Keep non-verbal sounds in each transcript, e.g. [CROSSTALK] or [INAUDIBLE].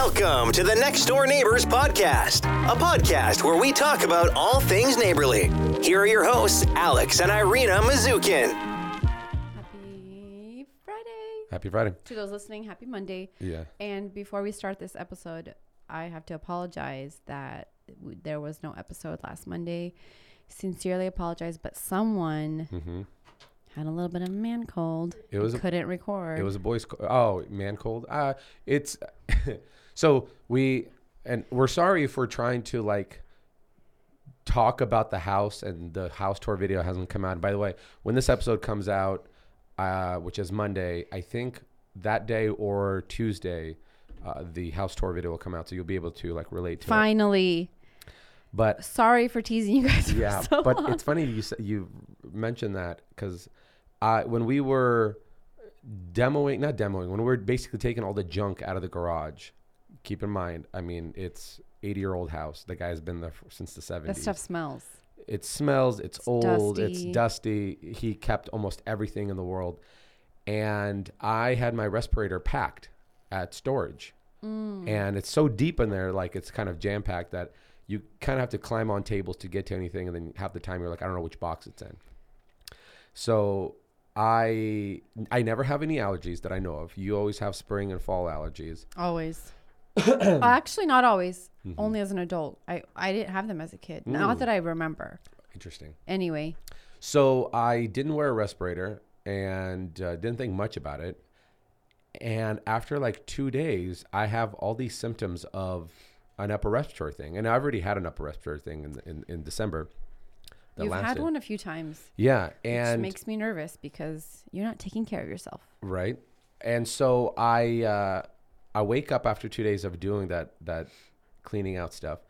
Welcome to the Next Door Neighbors Podcast, a podcast where we talk about all things neighborly. Here are your hosts, Alex and Irina Mazukin. Happy Friday. Happy Friday. To those listening, happy Monday. Yeah. And before we start this episode, I have to apologize that there was no episode last Monday. Sincerely apologize, but someone hmm had a little bit of man cold. It was couldn't record. It was a boy's. Co- oh, man, cold. Uh, it's [LAUGHS] so we and we're sorry if we're trying to like talk about the house and the house tour video hasn't come out. By the way, when this episode comes out, uh, which is Monday, I think that day or Tuesday, uh, the house tour video will come out, so you'll be able to like relate to it. finally. But Sorry for teasing you guys. yeah, so but long. it's funny you you mentioned that because I when we were demoing, not demoing, when we were basically taking all the junk out of the garage. Keep in mind, I mean, it's 80 year old house. The guy's been there for, since the 70s. that stuff smells. It smells. It's, old. It's dusty. dusty. He kept almost everything in the world, and I had my respirator packed at storage, Mm. and it's so deep in there, like it's kind of jam packed that you kind of have to climb on tables to get to anything, and then half the time you're like, I don't know which box it's in. So I I never have any allergies that I know of. You always have spring and fall allergies. Always. [CLEARS THROAT] Actually, not always. Mm-hmm. Only as an adult. I, I didn't have them as a kid. Mm. Not that I remember. Interesting. Anyway, So I didn't wear a respirator and uh, didn't think much about it. And after like two days, I have all these symptoms of an upper respiratory thing, and I already had an upper respiratory thing in in, in December. you've had one a few times. yeah, which and makes me nervous because you're not taking care of yourself. right, and so I uh, I wake up after two days of doing that that cleaning out stuff,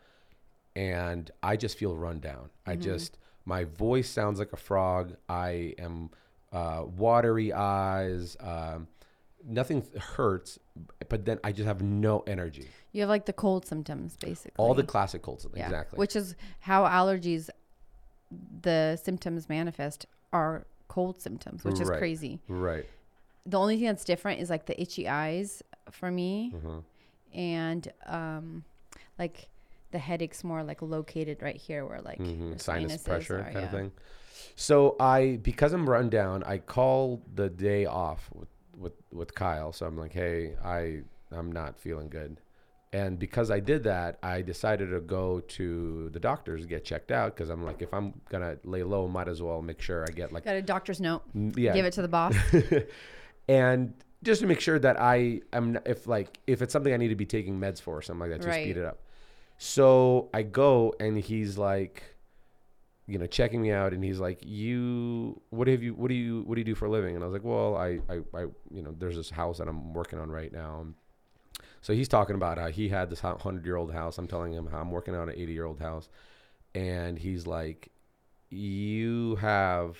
and I just feel run down. I just my voice sounds like a frog. I am uh, watery eyes. Um, nothing hurts, but then I just have no energy. You have like the cold symptoms, basically. All the classic colds, Yeah. exactly. Which is how allergies, the symptoms manifest are cold symptoms, which is Right. crazy. right. The only thing that's different is like the itchy eyes for me, Mhm. and um, like the headache's more like located right here, where like Mhm. Sinus pressure are, kind of thing. So I, because I'm run down, I call the day off with, with, with Kyle. So I'm like, hey, I, I'm not feeling good. And because I did that, I decided to go to the doctors get checked out because I'm like, if I'm gonna lay low, might as well make sure I get like, Got a doctor's note. yeah, Give it to the boss. [LAUGHS] and just to make sure that I am if like if it's something I need to be taking meds for or something like that to Right. speed it up. So I go and he's like, you know, checking me out and he's like, "You, what have you? What do you? What do you do for a living?" And I was like, "Well, I, I, I you know, there's this house that I'm working on right now." So he's talking about how he had this hundred year old house. I'm telling him how I'm working on an 80 year old house, and he's like, "You have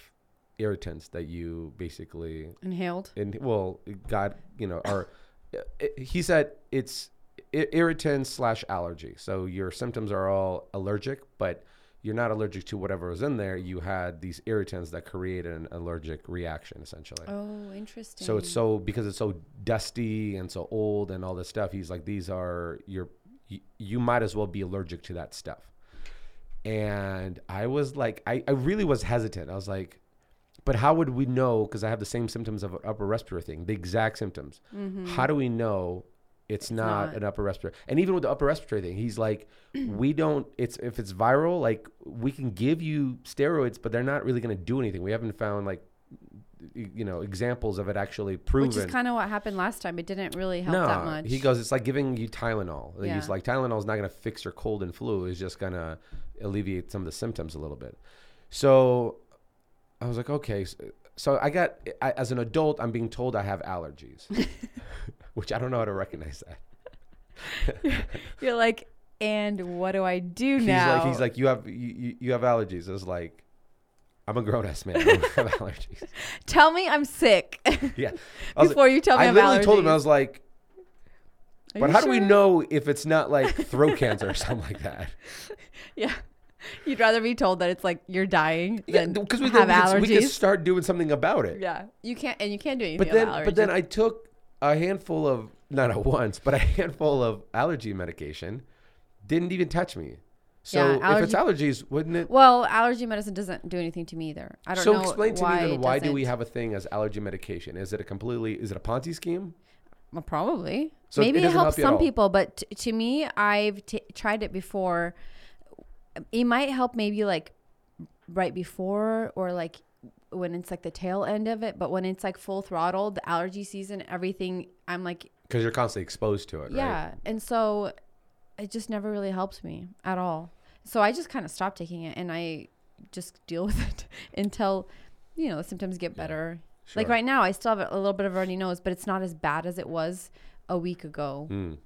irritants that you basically Inhaled. and well god you know or uh, uh, he said it's i- irritant slash allergy. So your symptoms are all allergic but you're not allergic to whatever was in there. You had these irritants that create an allergic reaction essentially. Oh, interesting. so it's so because it's so dusty and so old and all this stuff he's like these are your you, you might as well be allergic to that stuff. And i was like i, I really was hesitant. I was like but how would we know because i have the same symptoms of an upper respiratory thing the exact symptoms mm-hmm. how do we know it's, not, not. an upper respiratory and even with the upper respiratory thing he's like [CLEARS THROAT] we don't it's if it's viral like we can give you steroids but they're not really going to do anything we haven't found like you know examples of it actually proven Which is kind of what happened last time. It didn't really help that much. he goes, it's like giving you Tylenol. Yeah. He's like, Tylenol is not going to fix your cold and flu. It's just going to alleviate some of the symptoms a little bit. So I was like, okay. So, so I got, I, as an adult, I'm being told I have allergies, [LAUGHS] [LAUGHS] which I don't know how to recognize that. [LAUGHS] You're like, and what do I do He's now? like, he's like, you have, you, you- have allergies. I was like, I'm a grown ass man. I have allergies. tell me I'm sick Yeah. Before you tell me I I'm literally told him, I was like, Are but how do we know if it's not like throat cancer or something like that? Yeah. You'd rather be told that it's like you're dying Yeah, than because we, have we, allergies. could, we could start doing something about it. yeah, you can't, and you can't do anything but then, about allergies. but then I took a handful of not at once, but a [LAUGHS] handful of allergy medication didn't even touch me. So Yeah, if it's allergies, wouldn't it? Well, allergy medicine doesn't do anything to me either. I don't so know explain to why me then why do we have a thing as allergy medication? Is it a completely is it a Ponzi scheme? Well, probably. So Maybe it, help helps some people, but t- to me, I've t- tried it before. It might help maybe like right before or like when it's like the tail end of it, but when it's like full throttle, the allergy season, everything, I'm like, Because you're constantly exposed to it, right? yeah. And so it just never really helped me at all. So I just kind of stopped taking it and I just deal [LAUGHS] with it until, you know, the symptoms get better. Like Sure. right now, I still have a little bit of a runny nose, but it's not as bad as it was a week ago. Mm.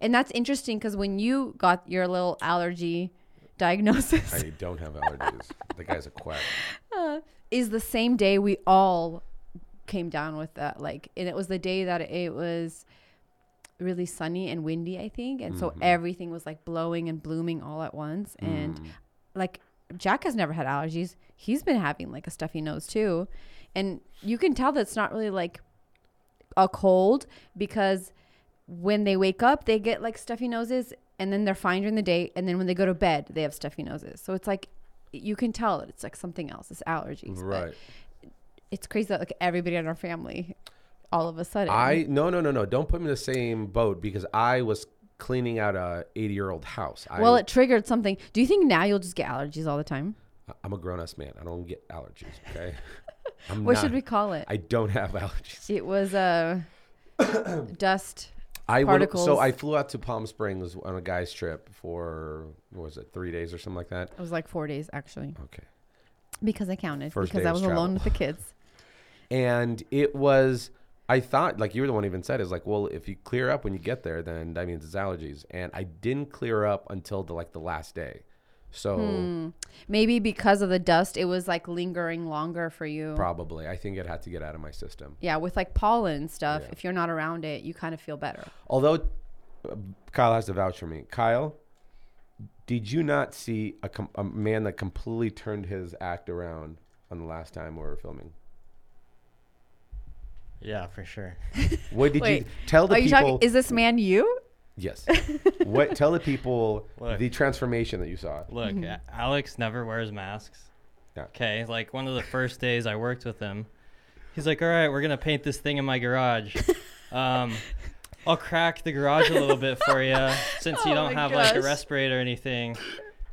And that's interesting because when you got your little allergy diagnosis, I don't have allergies. the guy's a quack. [LAUGHS] Uh, is the same day we all came down with that. Like, and it was the day that it was really sunny and windy, I think. And so mm-hmm. everything was like blowing and blooming all at once. And mm. like, Jack has never had allergies. He's been having like a stuffy nose too. And you can tell that it's not really like a cold because when they wake up, they get like stuffy noses and then they're fine during the day. And then when they go to bed, they have stuffy noses. So it's like, you can tell that it's like something else. It's allergies. Right. it's crazy that like everybody in our family, all of a sudden. I no no no no. Don't put me in the same boat because I was cleaning out a 80 year old house. I, well, it triggered something. Do you think now you'll just get allergies all the time? I'm a grown ass man. I don't get allergies. Okay. [LAUGHS] I'm What not- should we call it? I don't have [LAUGHS] allergies. it was uh, [COUGHS] dust. I went, Particles. so I flew out to Palm Springs on a guy's trip for what was it three days or something like that. It was like four days actually Okay. because I counted First because I was alone with the kids. [LAUGHS] and it was i thought like you were the one who even said is like well if you clear up when you get there then that means it's allergies and i didn't clear up until the like the last day so Hmm. Maybe because of the dust, it was like lingering longer for you. probably i think it had to get out of my system yeah, with like pollen and stuff. Yeah. If you're not around it, you kind of feel better. although uh, kyle has to vouch for me kyle did you not see a, com- a man that completely turned his act around on the last time we were filming Yeah, for sure. what did you tell the Are you people talking? Is this man you? Yes [LAUGHS] what tell the people Look. the transformation that you saw Look, Mm-hmm. Alex never wears masks. Yeah. Okay, like one of the first days I worked with him, he's like, "All right, we're gonna paint this thing in my garage. [LAUGHS] Um, I'll crack the garage a little bit for you since you Oh don't my have like a gosh. respirator or anything."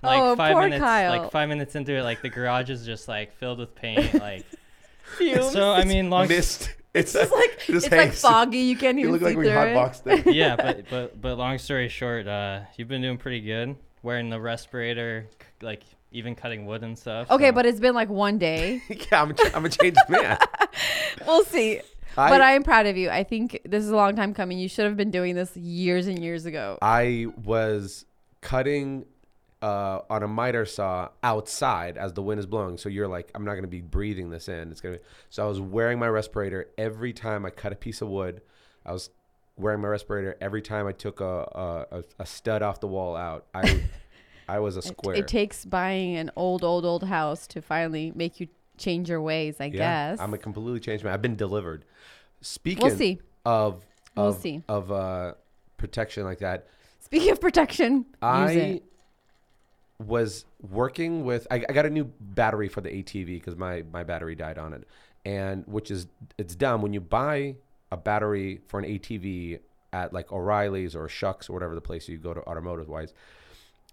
Like Oh, five poor minutes, Kyle. like five minutes into it, like the garage is just like filled with paint. Like, [LAUGHS] Fumes. so I mean, long. mist it's It's like [LAUGHS] just it's like foggy. You can't even You even look see like we through it. hotboxed it. yeah, [LAUGHS] but but but long story short, uh, you've been doing pretty good wearing the respirator, like even cutting wood and stuff. Okay, so- but it's been like one day. [LAUGHS] yeah, I'm a, I'm a changed man. we'll see. I- but I am proud of you. I think this is a long time coming. You should have been doing this years and years ago. I was cutting uh, on a miter saw outside as the wind is blowing. So you're like, I'm not going to be breathing this in. It's going to. So I was wearing my respirator every time I cut a piece of wood. I was wearing my respirator every time I took a a, a, stud off the wall out. I I was a [LAUGHS] square. It takes buying an old, old, old house to finally make you change your ways. I guess. I'm a completely changed man. I've been delivered. Speaking we'll see. of We'll see. of uh, protection like that, Speaking of protection, I it. Was working with. I, I got a new battery for the ATV because my my battery died on it, and which is it's dumb when you buy a battery for an ATV at like O'Reilly's or Schucks or whatever the place you go to automotive wise.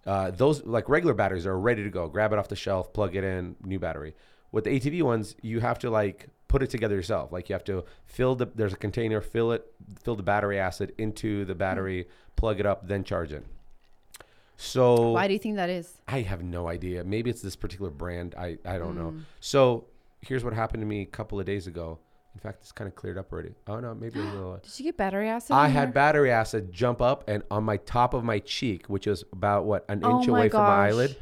Uh, those like regular batteries are ready to go. Grab it off the shelf, plug it in, new battery. With the ATV ones, you have to like put it together yourself. Like you have to fill the there's a container, fill it, fill the battery acid into the battery, plug it up, then charge it. So Why do you think that is? I have no idea. Maybe it's this particular brand. I, I don't Hmm. know. So here's what happened to me a couple of days ago. In fact, it's kind of cleared up already. Oh no, maybe a [GASPS] little. Did you get battery acid? I had battery acid jump up and on my top of my cheek, which is about what an Oh inch away from my eyelid,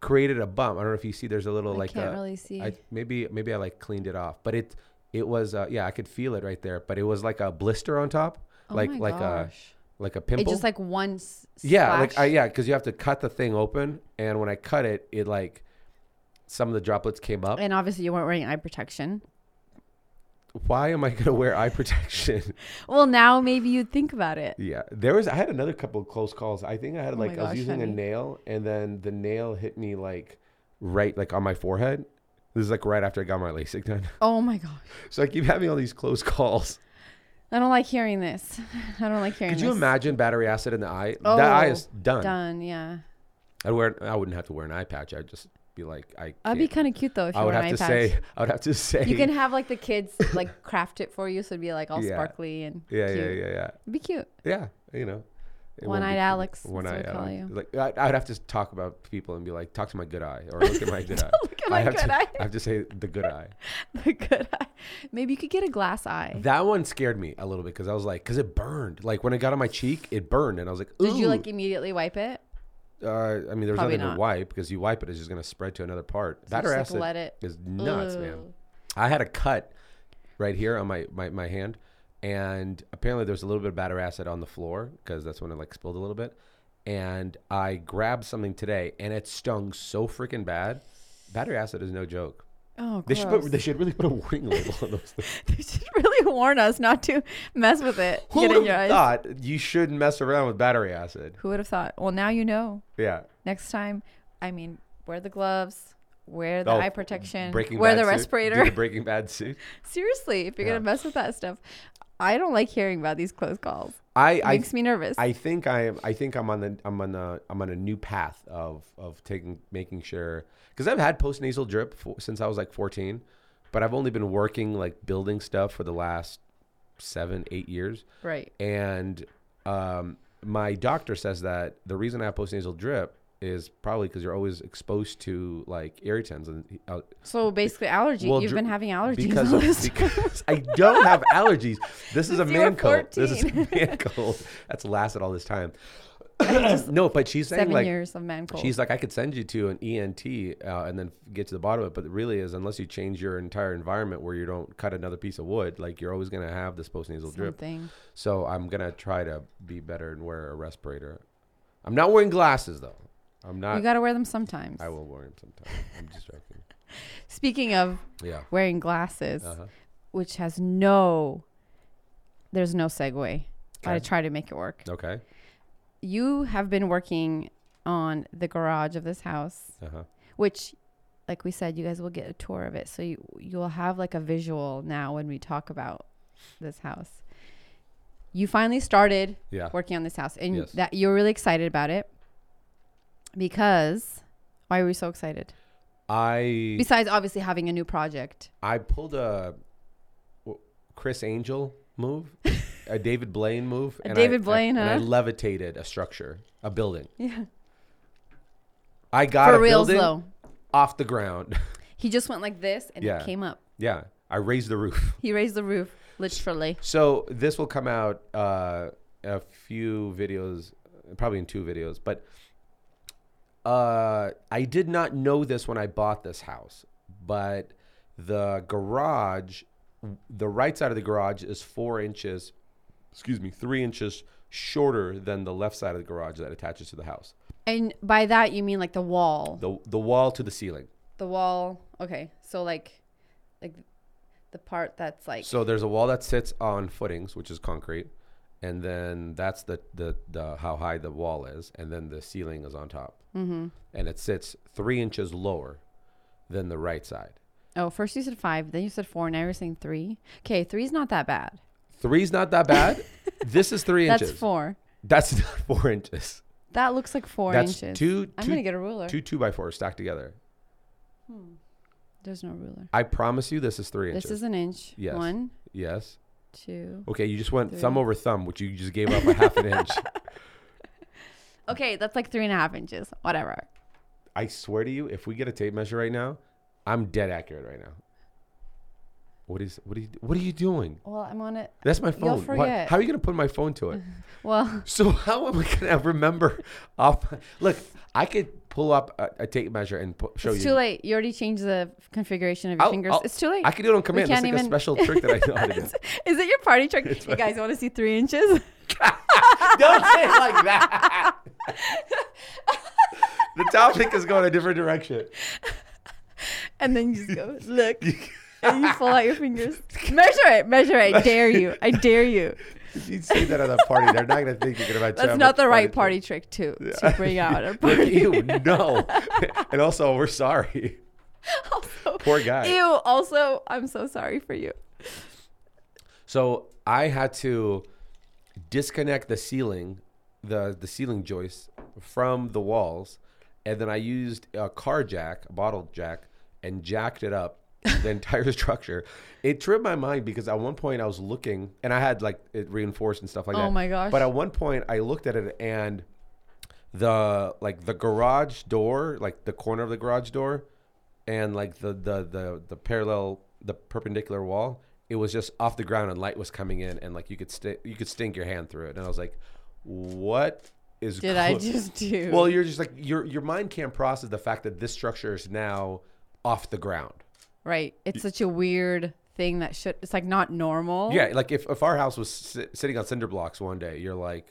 created a bump. I don't know if you see. There's a little like I like can't a, really see. I maybe maybe I like cleaned it off, but it it was uh, yeah I could feel it right there, but it was like a blister on top, oh like my like a gosh. Like a It pimple. just like one. s- Yeah, like I, yeah, because you have to cut the thing open, and when I cut it, it like some of the droplets came up. And obviously, you weren't wearing eye protection. why am I gonna [LAUGHS] wear eye protection? [LAUGHS] Well, now maybe you'd think about it. yeah, there was. I had another couple of close calls. I think I had Oh like I was gosh, using a nail, and then the nail hit me like right like on my forehead. This is like right after I got my LASIK done. Oh my gosh. [LAUGHS] So I keep having all these close calls. I don't like hearing this. [LAUGHS] I don't like hearing this. Could you this. imagine battery acid in the eye? Oh, that eye is done. Done, yeah. I'd wear. I wouldn't have to wear an eye patch. I'd just be like, I. That'd be kind of cute though if you I would wore have an to eye patch. say. I would have to say. You can have like the kids like craft it for you, so it'd be like all [LAUGHS] Yeah. sparkly and Yeah, cute. yeah, yeah, yeah, It'd be cute. yeah. You know. It won't One-eyed Alex, One what eye call Alex. you. Like I, I'd have to talk about people and be like, talk to my good eye or look at my [LAUGHS] good eye. Look at I my have good to, eye. I have to say the good eye. [LAUGHS] The good eye. Maybe you could get a glass eye. That one scared me a little bit because I was like, because it burned. Like when it got on my cheek, it burned, and I was like, Ooh. Did you like immediately wipe it? Uh, I mean, there was Probably nothing not. to wipe because you wipe it, it's just gonna spread to another part. So that just, or like, let it- is nuts, man. I had a cut right here on my, my, my hand, and apparently there's a little bit of batter acid on the floor because that's when it like spilled a little bit. And I grabbed something today, and it stung so freaking bad. Battery acid is no joke. Oh, They should put, they should really put a warning label on those things. [LAUGHS] They should really warn us not to mess with it. Who would have thought you shouldn't mess around with battery acid? Who would have thought? Well, now you know. Yeah. Next time, I mean, wear the gloves, wear the Oh, eye protection, wear the suit? Respirator. the Breaking Bad suit. [LAUGHS] Seriously, if you're Yeah. gonna mess with that stuff, I don't like hearing about these close calls. I, It I makes me nervous. I think I am. I think I'm on the. I'm on a. I'm on a new path of of taking making sure because I've had post nasal drip for, since I was like 14, but I've only been working like building stuff for the last seven eight years, right. and um, my doctor says that the reason I have post nasal drip is probably because you're always exposed to like irritants and uh, So basically, allergies. Well, You've dr- been having allergies. because of, because [LAUGHS] I don't have allergies. This is a man cold. This is a man [LAUGHS] cold that's lasted all this time. no, but she's saying Seven like years of man cold. she's like I could send you to an ENT uh, and then get to the bottom of it. But it really is unless you change your entire environment where you don't cut another piece of wood, like you're always gonna have this postnasal drip. something. So I'm gonna try to be better and wear a respirator. I'm not wearing glasses though. I'm not. you got to wear them sometimes. I will wear them sometime. I'm just joking. [LAUGHS] Speaking of Yeah. wearing glasses, Uh-huh. which has no, there's no segue. I try to make it work. Okay. You have been working on the garage of this house, Uh huh. which, like we said, you guys will get a tour of it. So you you'll have like a visual now when we talk about this house. You finally started Yeah. working on this house, and Yes. that you're really excited about it because why are you so excited? I Besides, obviously having a new project. I pulled a Criss Angel move, a [LAUGHS] David Blaine move, A and David I, Blaine, and I levitated a structure, a building. Yeah. I got For a reals building off the ground. [LAUGHS] He just went like this and Yeah. it came up. yeah, I raised the roof. He raised the roof, literally. So this will come out uh, a few videos, probably in two videos, but uh, I did not know this when I bought this house, but the garage, the right side of the garage is four inches, excuse me, three inches shorter than the left side of the garage that attaches to the house. And by that you mean like the wall. The the wall to the ceiling. The wall. Okay. So like like the part that's like So there's a wall that sits on footings, which is concrete, and then that's the the, the how high the wall is, and then the ceiling is on top, mm-hmm. and it sits three inches lower than the right side. Oh, first you said five, then you said four, now you're saying three. Okay, three's not that bad. Three's not that bad. [LAUGHS] this is three That's inches. four. That's [LAUGHS] not four inches. That looks like four That's inches. two. I'm gonna get a ruler. two two by fours stacked together. Hmm. There's no ruler. I promise you, this is three This inches. This is an inch. Yes. One, yes. Two. Okay, you just went thumb over thumb, which you just gave up a half an inch. [LAUGHS] Okay, that's like three and a half inches. Whatever. I swear to you, if we get a tape measure right now, I'm dead accurate right now. What is what are you what are you doing? Well, I'm on it. That's my phone. You'll forget. how are you gonna put my phone to it? [LAUGHS] Well, [LAUGHS] so how am I gonna remember [LAUGHS] off? Look, I could pull up a, a tape measure and pu- show it's you. too late. You already changed the configuration of your I'll- fingers. I'll- it's too late. I can do it on command. It's like a special trick that I know how to do. Is it your party trick? You guys want to see three inches? Don't say it like that. the topic is going a different direction. And then you just go, look. And you pull out your fingers. [LAUGHS] Measure it. Measure it. I dare you. I dare you. If you say that at a party, they're not gonna think you're gonna have That's not the right party trick to to bring out at a [LAUGHS] party. Ew, no. [LAUGHS] and also, we're sorry. Also, Poor guy. Ew. Also, I'm so sorry for you. So I had to disconnect the ceiling, the the ceiling joist from the walls, and then I used a car jack, a bottle jack, and jacked it up the entire [LAUGHS] structure. It tripped my mind because at one point I was looking and I had like it reinforced and stuff like oh that. Oh my gosh. But at one point I looked at it and the like the garage door, like the corner of the garage door, and like the the the the parallel the perpendicular wall, it was just off the ground and light was coming in and like you could st- you could stink your hand through it and I was like, what is Did I [LAUGHS] just do? well, you're just like your your mind can't process the fact that this structure is now off the ground. Right. It's such a weird thing that should. It's like not normal. Yeah, like if, if our house was si- sitting on cinder blocks one day, you're like,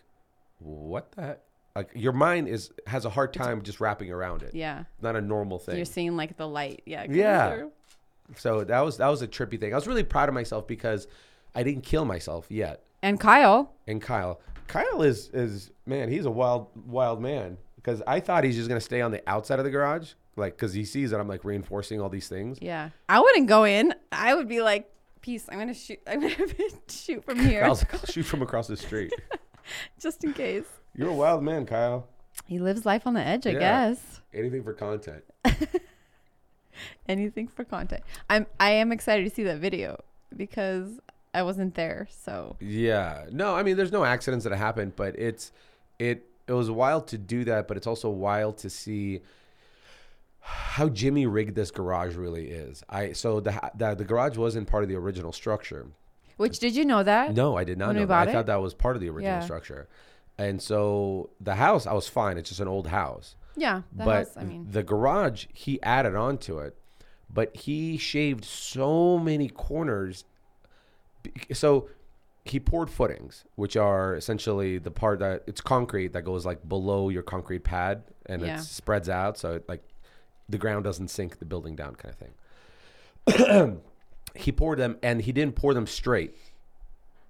what the heck? Like your mind is has a hard time just wrapping around it. Yeah. Not a normal thing. You're seeing like the light. Yeah. coming Yeah. through. So that was that was a trippy thing. I was really proud of myself because I didn't kill myself yet. And Kyle. And Kyle, Kyle is is man, he's a wild wild man because I thought he's just gonna stay on the outside of the garage, like because he sees that I'm like reinforcing all these things. Yeah. I wouldn't go in. I would be like, peace. I'm gonna shoot. I'm gonna [LAUGHS] shoot from here, I was like, I'll [LAUGHS] shoot from across the street. [LAUGHS] just in case. You're a wild man, Kyle. He lives life on the edge, I Yeah. guess. Anything for content. Anything for content. I'm. I am excited to see that video because I wasn't there. So Yeah. No, I mean, there's no accidents that happen, but it's it it was wild to do that, but it's also wild to see how Jimmy rigged this garage really is. I so the the, the garage wasn't part of the original structure. Which did you know that? No, I did not know. That. I thought that was part of the original Yeah. structure. And so the house, I was fine. It's just an old house. Yeah. That but house, I mean, the garage, he added on to it, but he shaved so many corners. So he poured footings, which are essentially the part that it's concrete that goes like below your concrete pad and Yeah. it spreads out. So it, like the ground doesn't sink the building down kind of thing. [CLEARS THROAT] he poured them and he didn't pour them straight.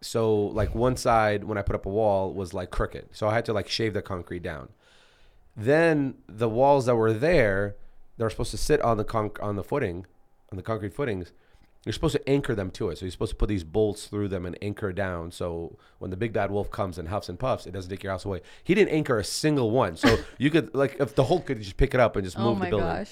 So like one side when I put up a wall was like crooked. So I had to like shave the concrete down. Then the walls that were there, they were supposed to sit on the conc- on the footing, on the concrete footings. You're supposed to anchor them to it. So you're supposed to put these bolts through them and anchor down. So when the big bad wolf comes and huffs and puffs, it doesn't take your house away. He didn't anchor a single one. So [LAUGHS] you could like if the Hulk could just pick it up and just oh move the building. gosh.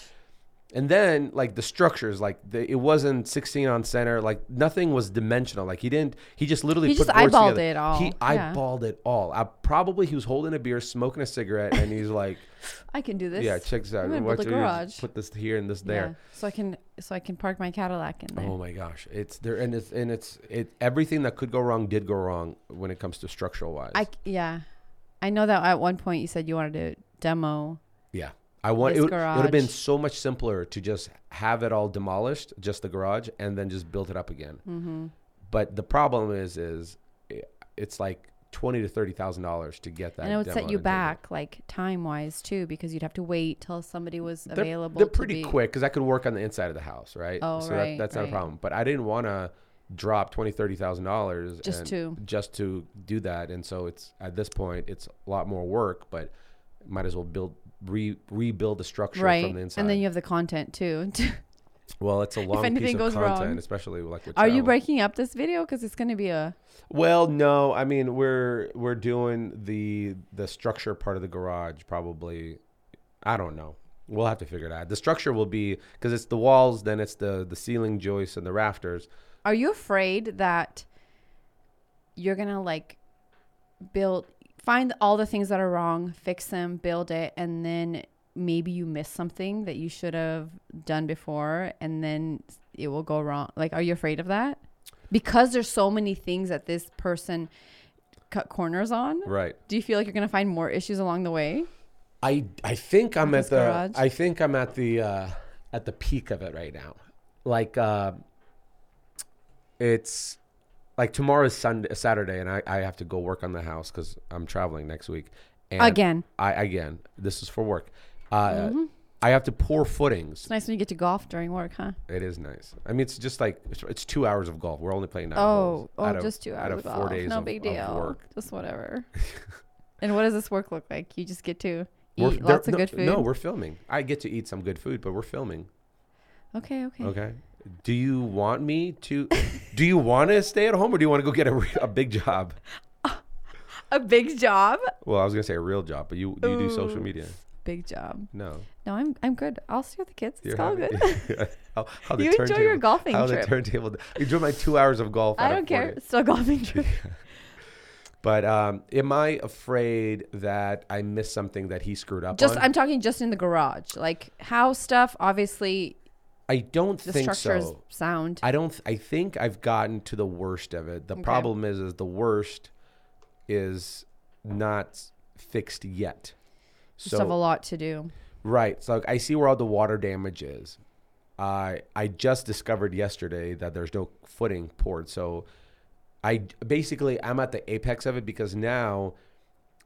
And then like the structures, like the, it wasn't 16 on center, like nothing was dimensional. Like he didn't, he just literally He put just eyeballed together. it all. He Yeah. eyeballed it all. I, probably he was holding a beer, smoking a cigarette, and he's like, [LAUGHS] I can do this. "Yeah, check this out. I'm gonna build a garage. Put this here and this Yeah. there." So I can so I can park my Cadillac in there. Oh my gosh, it's there, and it's and it's it. Everything that could go wrong did go wrong when it comes to structural wise. I yeah. I know that at one point you said you wanted to demo. Yeah. I want it would, it would have been so much simpler to just have it all demolished, just the garage, and then just build it up again. Mm-hmm. But the problem is, is it's like twenty to thirty thousand dollars to get that. and it would set you back like time wise too because you'd have to wait till somebody was They're, available. they're pretty be- quick because I could work on the inside of the house, right? Oh, so right, that, that's not a problem. But I didn't want to drop twenty, thirty thousand dollars Just to- just to do that, and so it's at this point it's a lot more work, but might as well build re rebuild the structure right, from the inside. and then you have the content too. [LAUGHS] well, it's a long piece anything of goes content, wrong. especially like with Are you breaking up this video because it's going to be a Well, no. I mean, we're we're doing the the structure part of the garage probably. I don't know. We'll have to figure it out. The structure will be because it's the walls, then it's the the ceiling joists and the rafters. Are you afraid that you're gonna like build find all the things that are wrong, fix them, build it, and then maybe you miss something that you should have done before and then it will go wrong? Like are you afraid of that? Because there's so many things that this person cut corners on. Right. Do you feel like you're gonna find more issues along the way? I I think I'm at the garage? I think I'm at the uh, at the peak of it right now. Like uh, it's like tomorrow's Sunday Saturday, and I, I have to go work on the house because I'm traveling next week. And Again. I again, this is for work. Uh, Mm-hmm. I have to pour footings. It's nice when you get to golf during work, huh? It is nice. I mean, it's just like it's, it's two hours of golf. We're only playing nine Oh, holes. oh, of- just two out hours of of four golf. days no of- big deal. Just whatever. [LAUGHS] and what does this work look like? You just get to We're- eat lots of no, good food. No, we're filming. I get to eat some good food, but we're filming. okay, okay. Okay. Do you want me to? do you want to stay at home, or do you want to go get a, a big job? [LAUGHS] A big job. Well, I was gonna say a real job, but you you do social media. Big job. No, No, I'm I'm good. I'll steer the kids. It's You're all having- good. [LAUGHS] how, how You enjoy your turntable- golfing how trip. the turntable. Enjoy my two hours of golf. I don't care. days. Still golfing [LAUGHS] trip. But um, am I afraid that I missed something that he screwed up just on? I'm talking just in the garage. Like house stuff, obviously I don't the think structure so. is sound. I don't. I think I've gotten to the worst of it. The Okay. problem is, is the worst is not fixed yet. So have a lot to do. Right. So I see where all the water damage is. I I just discovered yesterday that there's no footing poured. So I basically I'm at the apex of it because now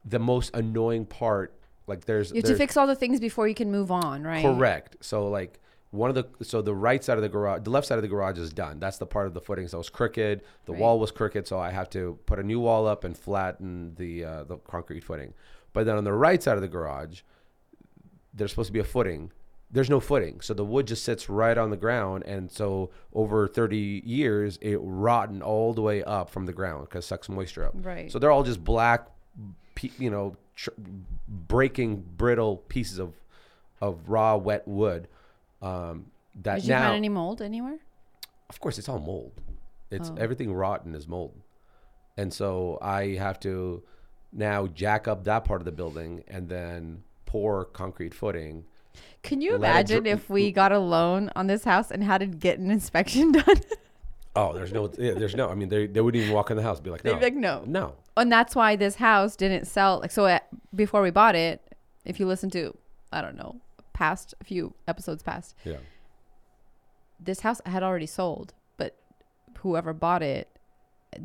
the most annoying part like there's You have to fix all the things before you can move on, right? Correct. So like one of the so the right side of the garage, the left side of the garage is done. That's the part of the footing. So it was crooked. The Right. wall was crooked, so I have to put a new wall up and flatten the uh, the concrete footing. But then on the right side of the garage, there's supposed to be a footing. There's no footing, so the wood just sits right on the ground, and so over 30 years, it rotten all the way up from the ground because sucks moisture up. Right. So they're all just black, pe- you know, tr- breaking brittle pieces of of raw wet wood. Um, that Did you now, find any mold anywhere? of course, it's all mold. It's Oh. everything rotten is mold, and so I have to now jack up that part of the building and then pour concrete footing. Can you imagine if we got a loan on this house and had to get an inspection [LAUGHS] done? Oh, there's no, yeah, there's no. I mean, they they wouldn't even walk in the house. and Be like, They'd no, be like, no. no. and that's why this house didn't sell. Like so, uh, before we bought it, if you listen to, I don't know, past a few episodes past, Yeah, this house had already sold, but whoever bought it,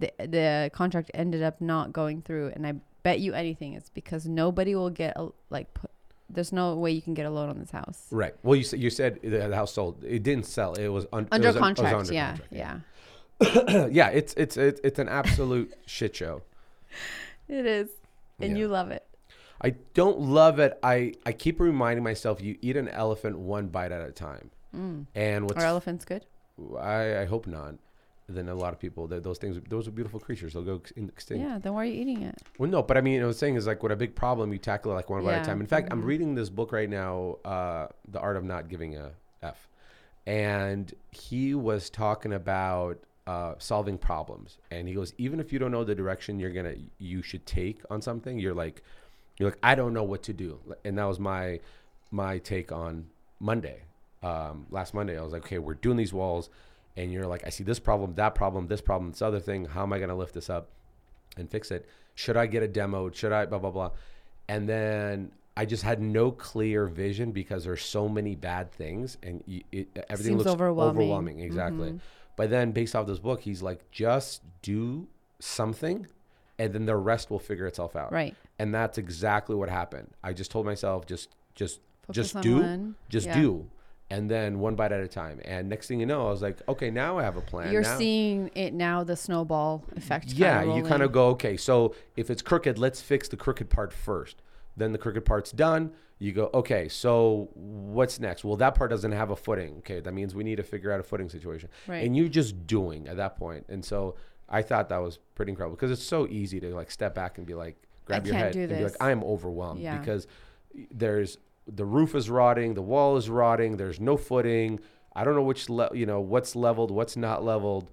the the contract ended up not going through, and I bet you anything it's because nobody will get a like. Put, there's no way you can get a loan on this house right. Well, you said you said the house sold. It didn't sell. It was un- under un- it was contract. under yeah, contract, yeah, [COUGHS] yeah. It's it's it's it's an absolute shit show. it is, and Yeah. you love it. I don't love it. I, I keep reminding myself you eat an elephant one bite at a time. And what's Are elephants good? I, I hope not. Then a lot of people those things those are beautiful creatures. They'll go extinct. Yeah. Then why are you eating it? Well, no, but I mean, what I was saying is like with a big problem, you tackle it like one bite at a time. In fact, I'm Mhm. reading this book right now, uh, The Art of Not Giving a F, and he was talking about uh, solving problems. And he goes, even if you don't know the direction you're gonna you should take on something, you're like, you're like, I don't know what to do. And that was my my take on Monday. Um, last Monday, I was like, okay, we're doing these walls, and you're like, I see this problem, that problem, this problem, this other thing. How am I gonna lift this up? and fix it. Should I get a demo? Should I blah blah blah? And then I just had no clear vision because there's so many bad things and y it, everything Seems looks overwhelming. Mm-hmm. Exactly. But then based off this book, he's like, just do something, and then the rest will figure itself out. Right. And that's exactly what happened. I just told myself, just just Focus just do, one. just Yeah. do. And then one bite at a time. And next thing you know, I was like, okay, now I have a plan. You're Now- seeing it now, the snowball effect. yeah, kinda you kind of go, okay, so if it's crooked, let's fix the crooked part first. Then the crooked part's done. You go, okay, so what's next? Well, that part doesn't have a footing. Okay, that means we need to figure out a footing situation. Right. And you're just doing at that point. And so I thought that was pretty incredible because it's so easy to like step back and be like, grab your head and be like. I am overwhelmed Yeah. because there's the roof is rotting, the wall is rotting, there's no footing. I don't know which le- you know what's leveled, what's not leveled.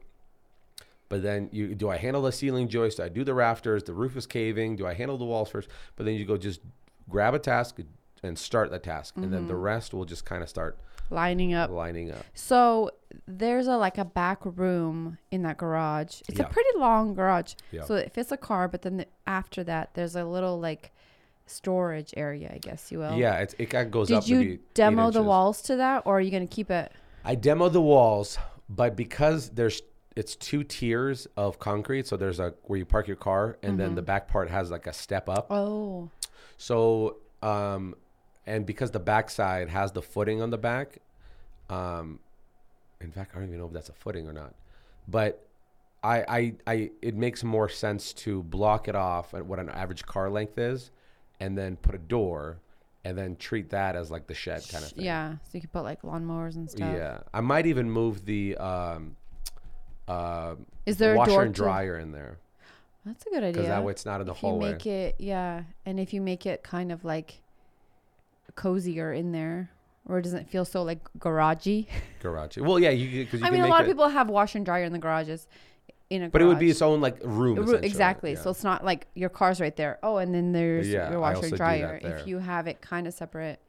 But then you do I handle the ceiling joist? Do I do the rafters? The roof is caving. Do I handle the walls first? But then you go just grab a task and start the task, and Mm-hmm. then the rest will just kind of start lining up. lining up. So there's a like a back room in that garage. It's Yeah. a pretty long garage. Yeah. So it fits a car, but then the, after that, there's a little like storage area, I guess you will. yeah, it's, it kind of goes up. Did you demo the walls to that, or are you gonna keep it? I demoed the walls, but because there's it's two tiers of concrete, so there's a where you park your car, and then the back part has like a step up. Oh, So um, and because the backside has the footing on the back, um, in fact, I don't even know if that's a footing or not, but I, I, I, it makes more sense to block it off at what an average car length is, and then put a door, and then treat that as like the shed kind of thing. Yeah, so you could put like lawnmowers and stuff. Yeah, I might even move the um, uh, Is there a washer door and to- dryer in there That's a good idea. because that way it's not in the if you make it, yeah, and if you make it kind of like cozier in there, or doesn't feel so like garagey. [LAUGHS] garage. Well, yeah, you because you I mean, a lot it, of people have washer and dryer in the garages. In a but it would be its own like room. Exactly. yeah. So it's not like your car's right there. Oh, and then there's Yeah, your washer and dryer. If you have it kind of separate.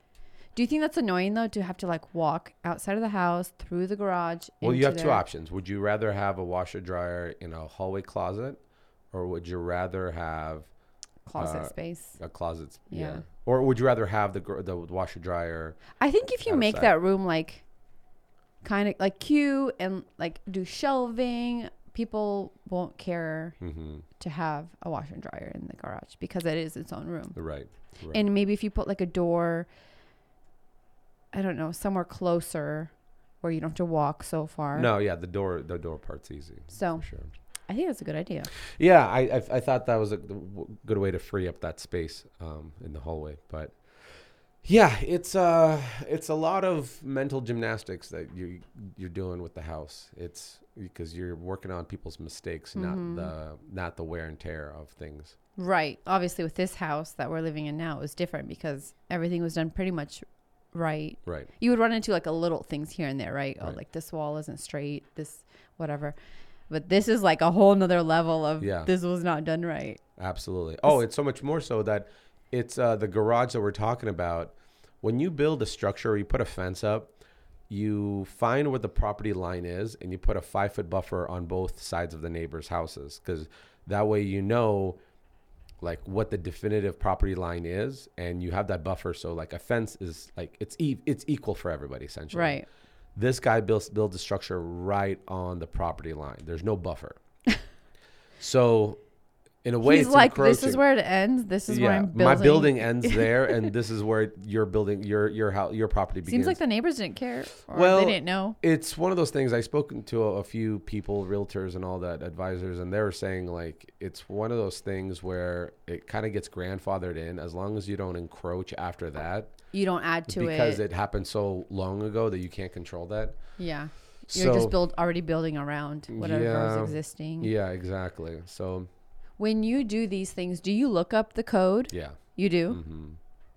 Do you think that's annoying though to have to like walk outside of the house through the garage? Well, you have two options. Would you rather have a washer dryer in a hallway closet, or would you rather have Closet uh, space. a closet? Yeah. Or would you rather have the gr- the washer dryer? I think if you make that room like kind of like cute and like do shelving, people won't care Mm-hmm. to have a washer and dryer in the garage because it is its own room. Right. right. And maybe if you put like a door, I don't know, somewhere closer where you don't have to walk so far. no, yeah, the door the door part's easy. So sure. I think that's a good idea. Yeah, I, I I thought that was a good way to free up that space um, in the hallway, but yeah, it's uh it's a lot of mental gymnastics that you you're doing with the house. It's because you're working on people's mistakes, Mm-hmm. not the not the wear and tear of things. Right. Obviously, with this house that we're living in now, it was different because everything was done pretty much right. Right. You would run into like a little things here and there, right? Oh, like this wall isn't straight, this whatever. But this is like a whole nother level of Yeah. this was not done right. Absolutely. Oh, it's so much more so that it's uh, the garage that we're talking about. When you build a structure or you put a fence up, you find where the property line is and you put a five foot buffer on both sides of the neighbors' houses because that way you know like what the definitive property line is and you have that buffer so like a fence is like it's e- it's equal for everybody essentially Right. This guy builds builds a structure right on the property line. There's no buffer. [LAUGHS] So in a way He's it's like, this is where it ends. This is where I'm building. my building [LAUGHS] ends there and this is where your building your your house your property begins Seems like the neighbors didn't care, or Well, they didn't know. it's one of those things. I've spoken to a, a few people, realtors and all that, advisors, and they were saying like it's one of those things where it kind of gets grandfathered in as long as you don't encroach after that, You don't add to because it. Because it. happened so long ago that you can't control that. Yeah. You're So just build already building around whatever Yeah. is existing. yeah, exactly. So When you do these things, do you look up the code? yeah, You do,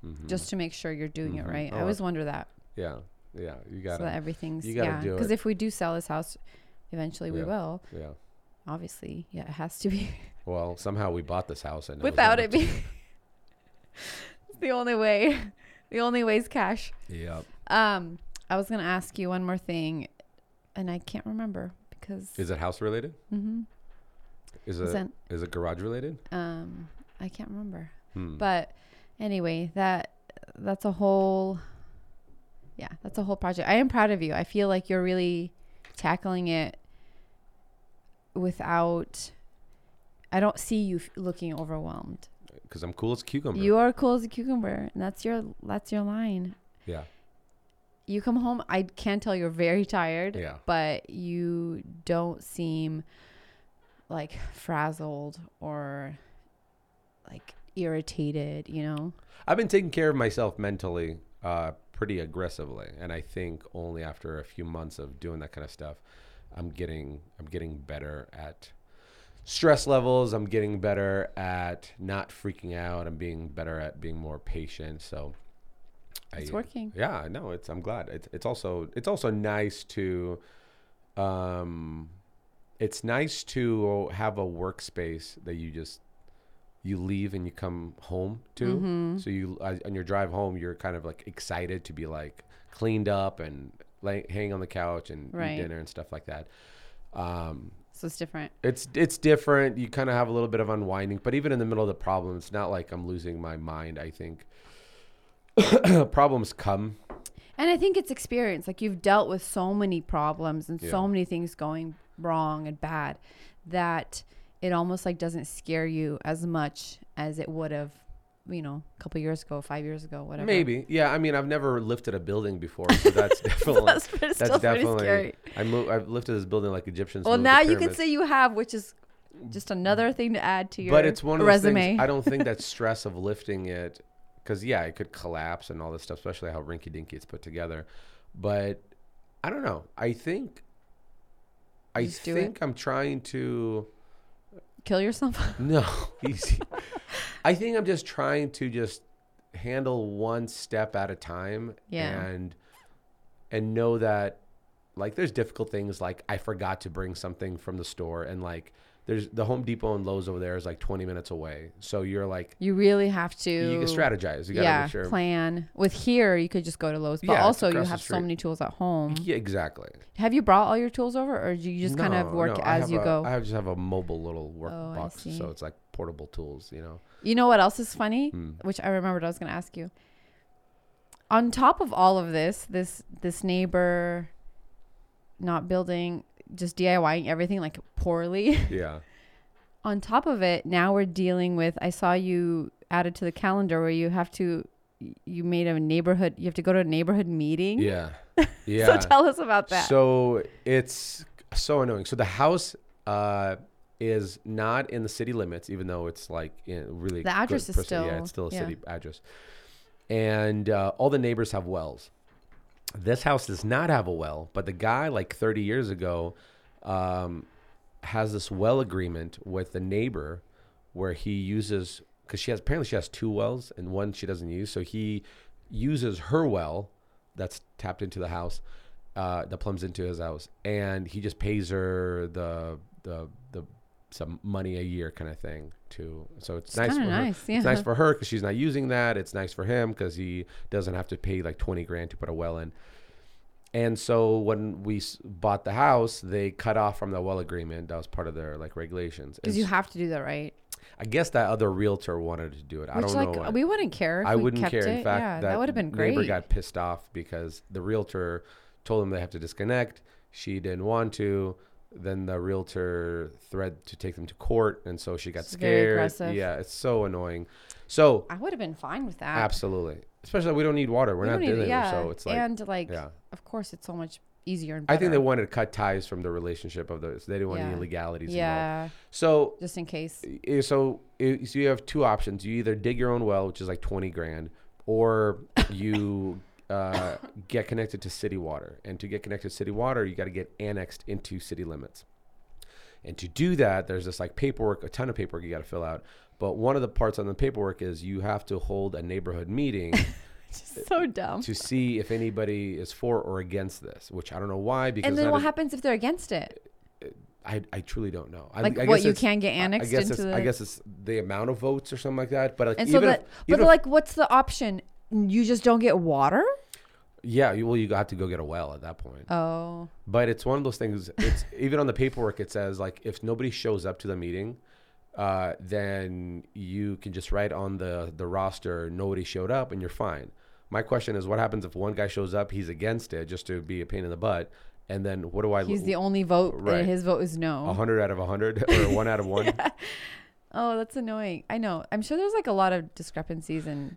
mm-hmm. just to make sure you're doing it right. I Oh, always wonder that, yeah, yeah. You got to. so that everything's you gotta yeah. do Because if we do sell this house, eventually we Yeah. will. yeah. Obviously, yeah, it has to be [LAUGHS] Well, somehow we bought this house and without it being. [LAUGHS] it's the only way. [LAUGHS] The only way is cash. to- Yep. Um, I was gonna ask you one more thing, and I can't remember because Is it house related? Mhm. Is it that- is it garage related? um, I can't remember. Hmm. But anyway, that that's a whole yeah, that's a whole project. I am proud of you. I feel like you're really tackling it without I don't see you f- looking overwhelmed. Because I'm cool as a cucumber. You are cool as a cucumber, and that's your that's your line. yeah. You come home, I can tell you're very tired, Yeah. but you don't seem like frazzled or like irritated, you know? I've been taking care of myself mentally uh, pretty aggressively, and I think only after a few months of doing that kind of stuff, I'm getting I'm getting better at stress levels. I'm getting better at not freaking out. I'm being better at being more patient. So It's I, working. Yeah, no, it's I'm glad. It's it's also it's also nice to um it's nice to have a workspace that you just you leave and you come home to. Mm-hmm. So you uh, on your drive home, you're kind of like excited to be like cleaned up and lay, hang on the couch and Right. eat dinner and stuff like that. Um, So it's different. it's it's different. You kind of have a little bit of unwinding, but even in the middle of the problem, it's not like I'm losing my mind. I think [COUGHS] problems come. And I think it's experience. Like you've dealt with so many problems and so many things going wrong and bad that it almost like doesn't scare you as much as it would have you know, a couple years ago, five years ago, whatever. Maybe. Yeah. I mean, I've never lifted a building before, so that's [LAUGHS] [LAUGHS] definitely That's that's definitely. scary. I move. I've lifted this building like Egyptians. Well, now you can say you have, which is just another thing to add to your but it's one of those resume. things. I don't think [LAUGHS] that stress of lifting it, because yeah, it could collapse and all this stuff, especially how rinky dinky it's put together. But I don't know. I think. I Just do it. think I'm trying to. Kill yourself. [LAUGHS] No, [LAUGHS] easy. I think I'm just trying to just handle one step at a time Yeah. and and know that like there's difficult things like I forgot to bring something from the store and like there's the Home Depot and Lowe's over there is like 20 minutes away. So you're like You really have to. you can strategize. You got to yeah, make sure. plan. With here, you could just go to Lowe's, but Yeah, also you have so many tools at home. Yeah, exactly. Have you brought all your tools over, or do you just kind of work no, as you a- go? I just have a mobile little work Oh, box, so it's like portable tools, you know. You know what else is funny? Hmm. Which I remembered I was going to ask you. On top of all of this, this this neighbor not building, just DIYing everything like poorly. [LAUGHS] Yeah. on top of it, now we're dealing with. I saw you added to the calendar where you have to. You made a neighborhood. You have to go to a neighborhood meeting. Yeah. [LAUGHS] Yeah. So tell us about that. So it's so annoying. So the house uh, is not in the city limits, even though it's like in really The address is percent- yeah, it's still a yeah. city address, and uh, all the neighbors have wells. This house does not have a well, but the guy like 30 years ago um, has this well agreement with the neighbor where he uses because she has apparently she has two wells and one she doesn't use, so he uses her well that's tapped into the house uh, that plumbs into his house, and he just pays her the the the some money a year kind of thing too. So it's, It's nice for kinda her. nice, It's nice for her because she's not using that. It's nice for him because he doesn't have to pay like twenty grand to put a well in. And so when we bought the house, they cut off from the well agreement. That was part of their like regulations. Because you have to do that, right? I guess that other realtor wanted to do it. I don't like know. why. we wouldn't care. If I wouldn't care. It. In fact, yeah, that, that would have been great. Neighbor got pissed off because the realtor told them they have to disconnect. She didn't want to. Then the realtor threatened to take them to court, and so she got It's scared. Yeah, it's so annoying. So I would have been fine with that. absolutely, especially we don't need water. We're We not dealing yeah, so it's like and like, yeah. of course, it's so much easier and I think they wanted to cut ties from the relationship of those. They didn't want Yeah. any legalities involved. Yeah, So just in case. So, so you have two options. You either dig your own well, which is like twenty grand, or you [LAUGHS] uh, get connected to city water. And to get connected to city water, you got to get annexed into city limits. And to do that, there's this like paperwork, a ton of paperwork you got to fill out. But one of the parts on the paperwork is you have to hold a neighborhood meeting [LAUGHS] so dumb. to see if anybody is for or against this. Which I don't know why. Because And then what is- happens if they're against it? I, I truly don't know. I, Like I what you can get annexed I guess into the. I guess it's the amount of votes or something like that. But like, and so that, if, but like, what's the option? You just don't get water. Yeah, you, well, you have to go get a well at that point. Oh, But it's one of those things. It's [LAUGHS] even on the paperwork. It says like if nobody shows up to the meeting, uh, then you can just write on the the roster nobody showed up and you're fine. My question is, what happens if one guy shows up, he's against it, just to be a pain in the butt, and then what do I? he's the only vote. Right. His vote is no. a hundred out of a hundred [LAUGHS] or one out of one. [LAUGHS] yeah. Oh, that's annoying. I know. I'm sure there's like a lot of discrepancies and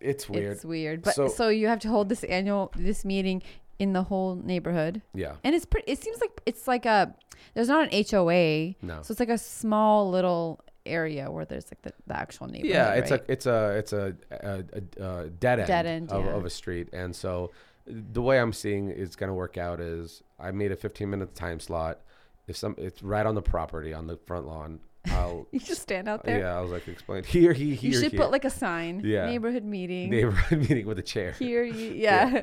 it's weird. it's weird. But So- so, you have to hold this annual this meeting in the whole neighborhood. yeah. And it's pretty it seems like it's like a there's not an HOA. No. So it's like a small little area where there's like the, the actual neighborhood. Yeah, it's right? a it's a it's a, a, a, a dead end, Dead end, of, yeah. of a street, and so the way I'm seeing it's gonna work out is I made a 15 minute time slot. If some, it's right on the property on the front lawn. I'll [LAUGHS] you just stand out there. yeah, I was like explain here, he, here, you should here. put like a sign. Yeah. Neighborhood meeting. neighborhood [LAUGHS] meeting with a chair, Here you [LAUGHS] yeah.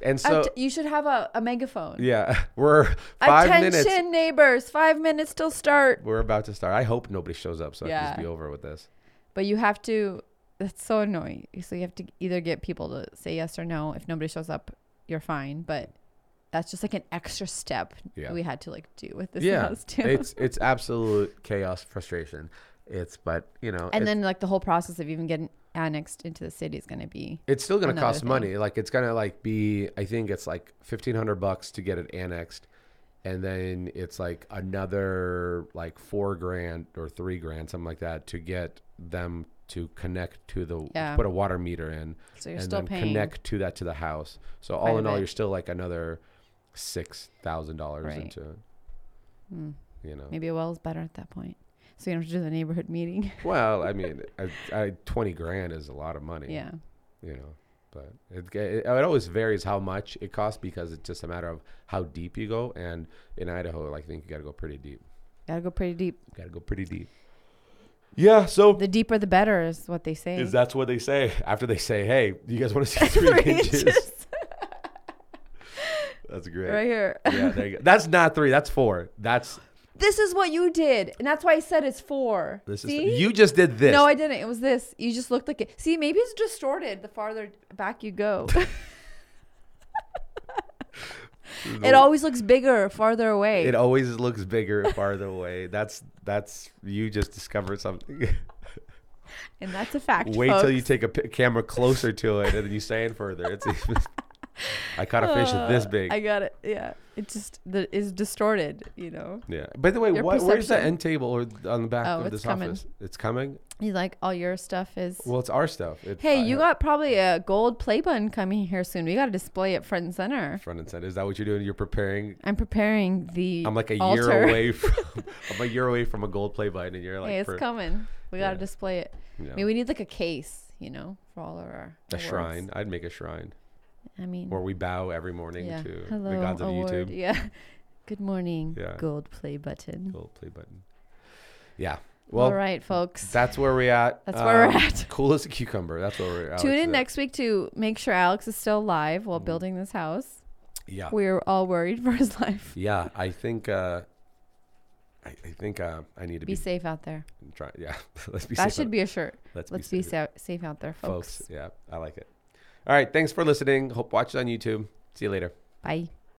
and so Att- you should have a, a megaphone. yeah, we're five Attention minutes. neighbors, five minutes till start. We're about to start. I hope nobody shows up so I can just be over with this. But you have to that's so annoying. So you have to either get people to say yes or no. If nobody shows up, you're fine. But that's just like an extra step Yeah. we had to like do with this yeah, house too. it's it's absolute chaos, frustration. It's but you know, and then like the whole process of even getting annexed into the city is going to be It's still gonna cost thing. money. Like it's gonna like be I think it's like fifteen hundred bucks to get it annexed, and then it's like another like four grand or three grand, something like that, to get them to connect to the Yeah. put a water meter in So you're and still then paying. connect to that to the house. So all in all, you're still like another six thousand dollars Right. into it. Mm, You know. maybe a well is better at that point. So you don't have to do the neighborhood [LAUGHS] meeting. Well, I [LAUGHS] mean, I, I, twenty grand is a lot of money. yeah. You know, but it, it it always varies how much it costs because it's just a matter of how deep you go. And in Idaho, like, I think you got to go pretty deep. Gotta go pretty deep. Got to go pretty deep. Yeah. So The deeper the better is what they say. is that's what they say after they say, "Hey, you guys want to see three, Three inches? inches. That's great. right here. Yeah, there you go. That's not three. That's four. That's This is what you did, and that's why I said it's four. this See? is you just did this. No, I didn't. It was this. You just looked like it. See, maybe it's distorted the farther back you go. [LAUGHS] it always looks bigger farther away. It always looks bigger [LAUGHS] farther away. That's that's you just discovered something. and that's a fact. Wait till you take a camera closer to it and then you stand further. It's even, [LAUGHS] I caught a fish this Uh, big. I got it. Yeah. It just the, is distorted, you know. yeah. By the way, what, where's the end table or on the back Oh, of this coming. office? It's coming. He's like, all your stuff is. Well, it's our stuff. It's, hey, I you have got probably a gold play button coming here soon. We got to display it front and center. front and center. Is that what you're doing? You're preparing. I'm preparing the. I'm like a altar. year away [LAUGHS] from. I'm a year away from a gold play button, and you're like hey, it's per- coming. We got to Yeah. display it. you know, Maybe we need like a case, you know, for all of our. a awards. shrine. I'd make a shrine I mean, where we bow every morning yeah. to Hello, the gods of award. YouTube. Yeah. [LAUGHS] Good morning, Yeah. gold play button. Gold play button. Yeah. Well, all right, folks. that's where we're at. That's where we're Um, at. [LAUGHS] Cool as a cucumber. That's where we're at. Tune in next week to make sure Alex is still alive while Mhm. building this house. Yeah. We're all worried [LAUGHS] for his life. Yeah. I think. uh I, I think uh, I need to Be be, safe out there. trying. Yeah. Let's be That safe. should be a shirt. Let's, Let's be, be safe, sa- safe out there, folks. folks. Yeah. I like it. All right. Thanks for listening. Hope watch it on YouTube. See you later. Bye.